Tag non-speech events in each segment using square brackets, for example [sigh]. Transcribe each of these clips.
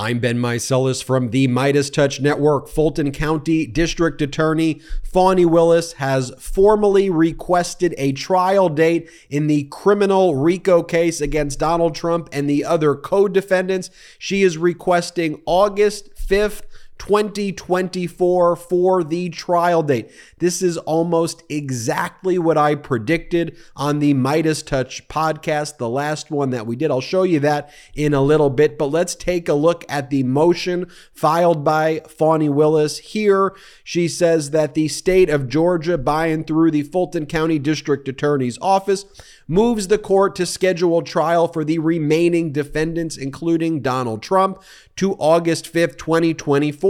I'm Ben Meiselas from the MeidasTouch Network. Fulton County District Attorney Fani Willis has formally requested a trial date in the criminal RICO case against Donald Trump and the other co defendants. She is requesting August 5th 2024 for the trial date. This is almost exactly what I predicted on the MeidasTouch podcast, the last one that we did. I'll show you that in a little bit, but let's take a look at the motion filed by Fani Willis. Here, she says that the state of Georgia, by and through the Fulton County District Attorney's Office, moves the court to schedule trial for the remaining defendants, including Donald Trump, to August 5th, 2024.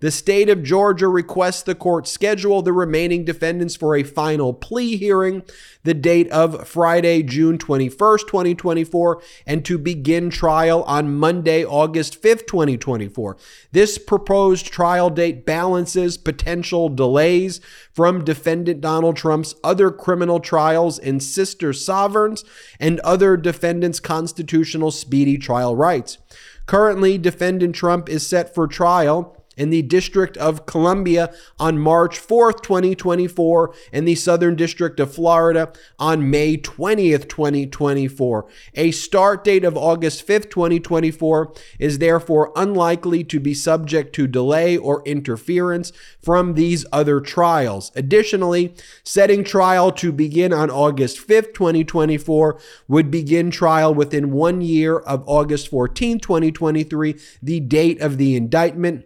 The state of Georgia requests the court schedule the remaining defendants for a final plea hearing, the date of Friday, June 21st, 2024, and to begin trial on Monday, August 5th, 2024. This proposed trial date balances potential delays from defendant Donald Trump's other criminal trials in sister sovereigns and other defendants' constitutional speedy trial rights. Currently, defendant Trump is set for trial in the District of Columbia on March 4th, 2024, and the Southern District of Florida on May 20th, 2024. A start date of August 5th, 2024 is therefore unlikely to be subject to delay or interference from these other trials. Additionally, setting trial to begin on August 5th, 2024 would begin trial within one year of August 14th, 2023, the date of the indictment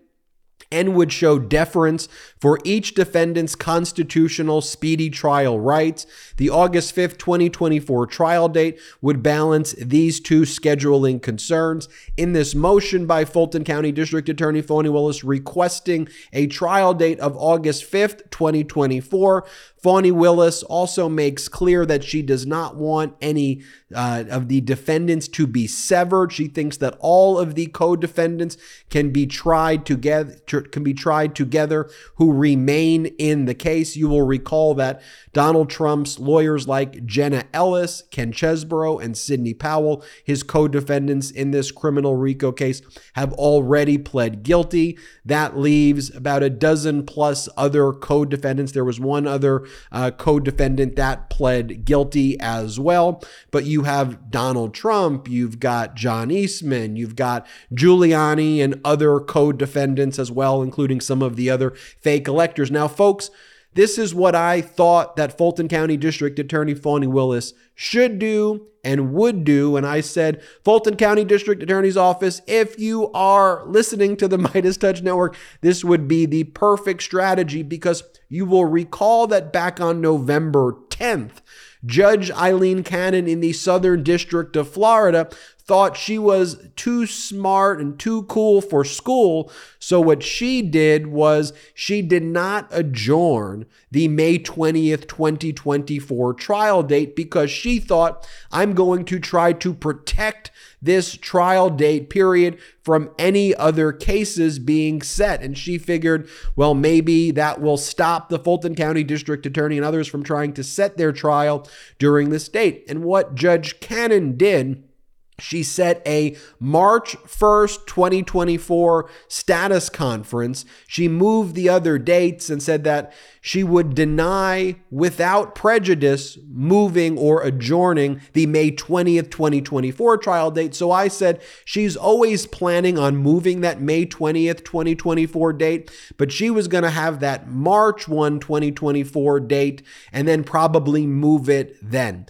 and would show deference for each defendant's constitutional speedy trial rights. The August 5th, 2024 trial date would balance these two scheduling concerns. In this motion by Fulton County District Attorney Fani Willis requesting a trial date of August 5th, 2024, Fani Willis also makes clear that she does not want any uh, of the defendants to be severed. She thinks that all of the co-defendants can be tried together can be tried together who remain in the case. You will recall that Donald Trump's lawyers like Jenna Ellis, Ken Chesebro, and Sidney Powell, his co-defendants in this criminal RICO case, have already pled guilty. That leaves about a dozen plus other co-defendants. There was one other uh, co-defendant that pled guilty as well. But you have Donald Trump, you've got John Eastman, you've got Giuliani and other co-defendants as well, including some of the other fake electors. Now, folks, this is what I thought that Fulton County District Attorney Fani Willis should do and would do. And I said, Fulton County District Attorney's Office, if you are listening to the [laughs] MeidasTouch Network, this would be the perfect strategy because you will recall that back on November 10th, Judge Eileen Cannon in the Southern District of Florida thought she was too smart and too cool for school. So, what she did was she did not adjourn the May 20th, 2024 trial date because she thought, I'm going to try to protect this trial date period from any other cases being set. And she figured, well, maybe that will stop the Fulton County District Attorney and others from trying to set their trial during this date. And what Judge Cannon did she set a March 1st, 2024 status conference. She moved the other dates and said that she would deny without prejudice moving or adjourning the May 20th, 2024 trial date. So I said she's always planning on moving that May 20th, 2024 date, but she was going to have that March 1, 2024 date and then probably move it then.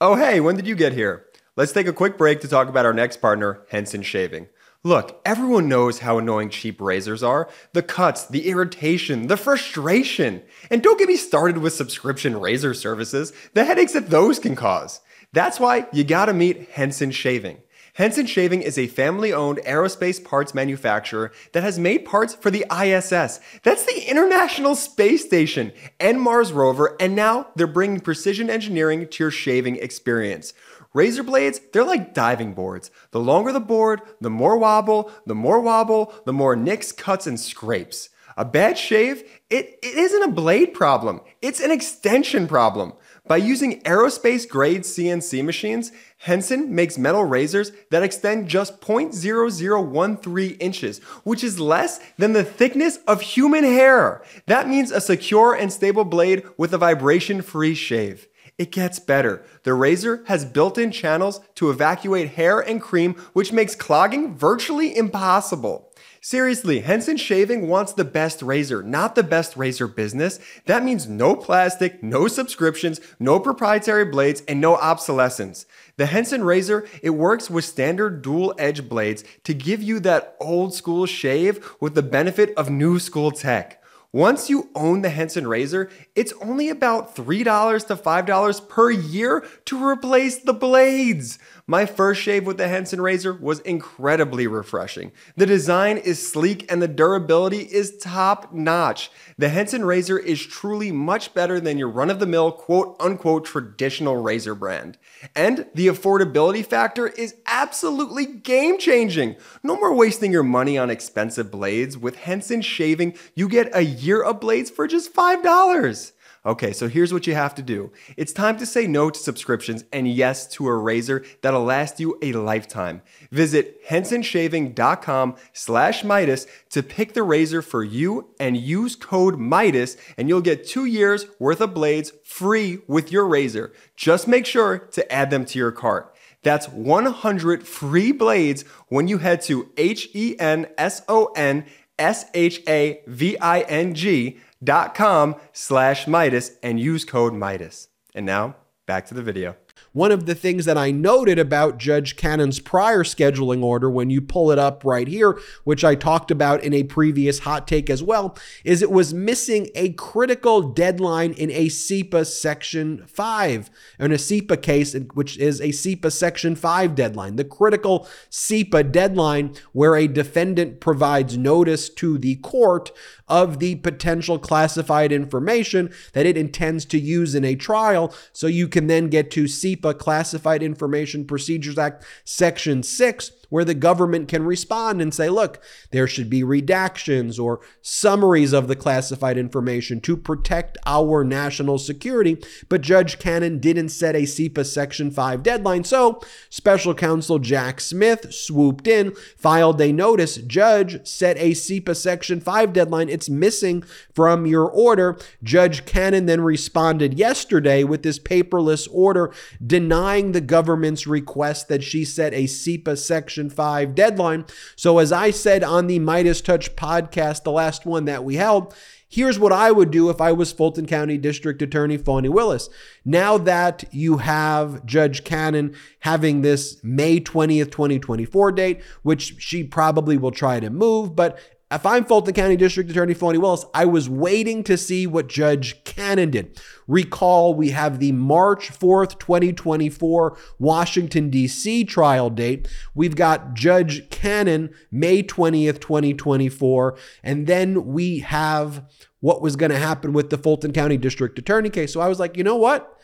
Oh, hey, when did you get here? Let's take a quick break to talk about our next partner, Henson Shaving. Look, everyone knows how annoying cheap razors are the cuts, the irritation, the frustration. And don't get me started with subscription razor services, the headaches that those can cause. That's why you gotta meet Henson Shaving. Henson Shaving is a family owned aerospace parts manufacturer that has made parts for the ISS. That's the International Space Station and Mars rover, and now they're bringing precision engineering to your shaving experience. Razor blades, they're like diving boards. The longer the board, the more wobble, the more wobble, the more nicks, cuts, and scrapes. A bad shave, it, it isn't a blade problem, it's an extension problem. By using aerospace grade CNC machines, Henson makes metal razors that extend just 0.0013 inches, which is less than the thickness of human hair. That means a secure and stable blade with a vibration free shave. It gets better. The razor has built in channels to evacuate hair and cream, which makes clogging virtually impossible. Seriously, Henson Shaving wants the best razor, not the best razor business. That means no plastic, no subscriptions, no proprietary blades, and no obsolescence. The Henson razor, it works with standard dual edge blades to give you that old school shave with the benefit of new school tech. Once you own the Henson razor, it's only about $3 to $5 per year to replace the blades. My first shave with the Henson razor was incredibly refreshing. The design is sleek and the durability is top notch. The Henson razor is truly much better than your run of the mill quote unquote traditional razor brand. And the affordability factor is absolutely game changing. No more wasting your money on expensive blades. With Henson shaving, you get a year of blades for just $5. Okay, so here's what you have to do. It's time to say no to subscriptions and yes to a razor that'll last you a lifetime. Visit hensonshaving.com slash Meidas to pick the razor for you and use code Meidas and you'll get two years worth of blades free with your razor. Just make sure to add them to your cart. That's 100 free blades when you head to H-E-N-S-O-N-S-H-A-V-I-N-G dot com slash Meidas and use code Meidas. And now back to the video. One of the things that I noted about Judge Cannon's prior scheduling order, when you pull it up right here, which I talked about in a previous hot take as well, is it was missing a critical deadline in a CIPA Section 5, in a CIPA case, which is a CIPA Section 5 deadline. The critical CIPA deadline where a defendant provides notice to the court of the potential classified information that it intends to use in a trial so you can then get to CIPA Classified Information Procedures Act Section 6 where the government can respond and say, look, there should be redactions or summaries of the classified information to protect our national security. But Judge Cannon didn't set a CIPA Section 5 deadline. So special counsel Jack Smith swooped in, filed a notice. Judge set a CIPA Section 5 deadline. It's missing from your order. Judge Cannon then responded yesterday with this paperless order denying the government's request that she set a CIPA Section Section 5 deadline. So, as I said on the MeidasTouch podcast, the last one that we held, Here's what I would do if I was Fulton County District Attorney Fani Willis. Now that you have Judge Cannon having this May 20th, 2024 date, which she probably will try to move, but if I'm Fulton County District Attorney Fani Willis, I was waiting to see what Judge Cannon did. Recall, we have the March 4th, 2024 Washington, D.C. trial date. We've got Judge Cannon May 20th, 2024. And then we have what was going to happen with the Fulton County District Attorney case. So I was like, you know what?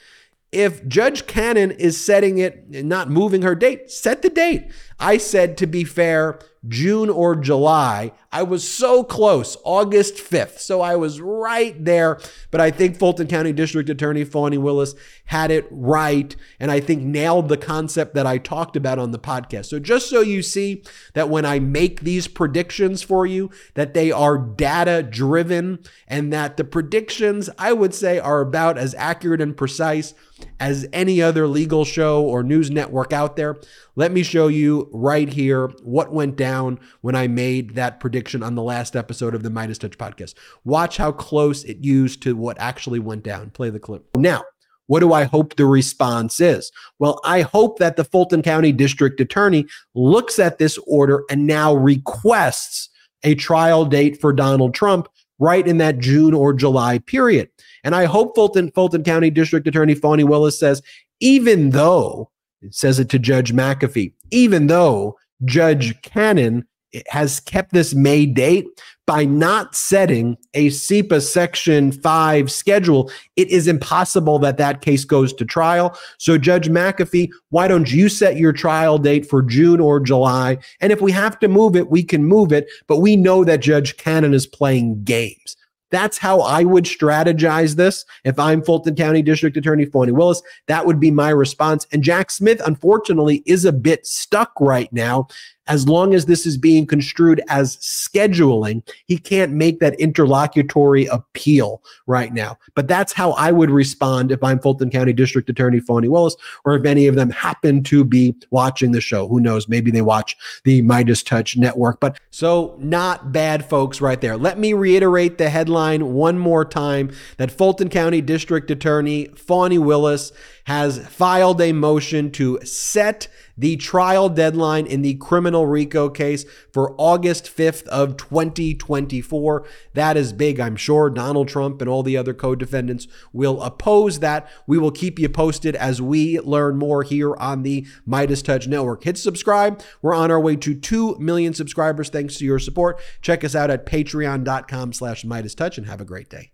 if Judge Cannon is setting it, and not moving her date, set the date. I said, to be fair, June or July. I was so close, August 5th. So I was right there. But I think Fulton County District Attorney Fani Willis had it right. And I think nailed the concept that I talked about on the podcast. So just so you see that when I make these predictions for you, that they are data driven and that the predictions I would say are about as accurate and precise as any other legal show or news network out there. Let me show you right here what went down when I made that prediction on the last episode of the MeidasTouch podcast. Watch how close it used to what actually went down. Play the clip. Now, what do I hope the response is? Well, I hope that the Fulton County District Attorney looks at this order and now requests a trial date for Donald Trump right in that June or July period. And I hope Fulton, Fulton County District Attorney Fani Willis says, even though, it says it to Judge McAfee, even though Judge Cannon has kept this May date, by not setting a CIPA Section 5 schedule, it is impossible that that case goes to trial. So, Judge McAfee, why don't you set your trial date for June or July? And if we have to move it, we can move it. But we know that Judge Cannon is playing games. That's how I would strategize this. If I'm Fulton County District Attorney Fani Willis, that would be my response. And Jack Smith, unfortunately, is a bit stuck right now as long as this is being construed as scheduling, he can't make that interlocutory appeal right now. But that's how I would respond if I'm Fulton County District Attorney Fani Willis, or if any of them happen to be watching the show. Who knows? Maybe they watch the MeidasTouch network. But so not bad, folks, right there. Let me reiterate the headline one more time that Fulton County District Attorney Fani Willis has filed a motion to set the trial deadline in the criminal RICO case for August 5th of 2024. That is big. I'm sure Donald Trump and all the other co-defendants will oppose that. We will keep you posted as we learn more here on the MeidasTouch Network. Hit subscribe. We're on our way to 2 million subscribers thanks to your support. Check us out at patreon.com slash MeidasTouch and have a great day.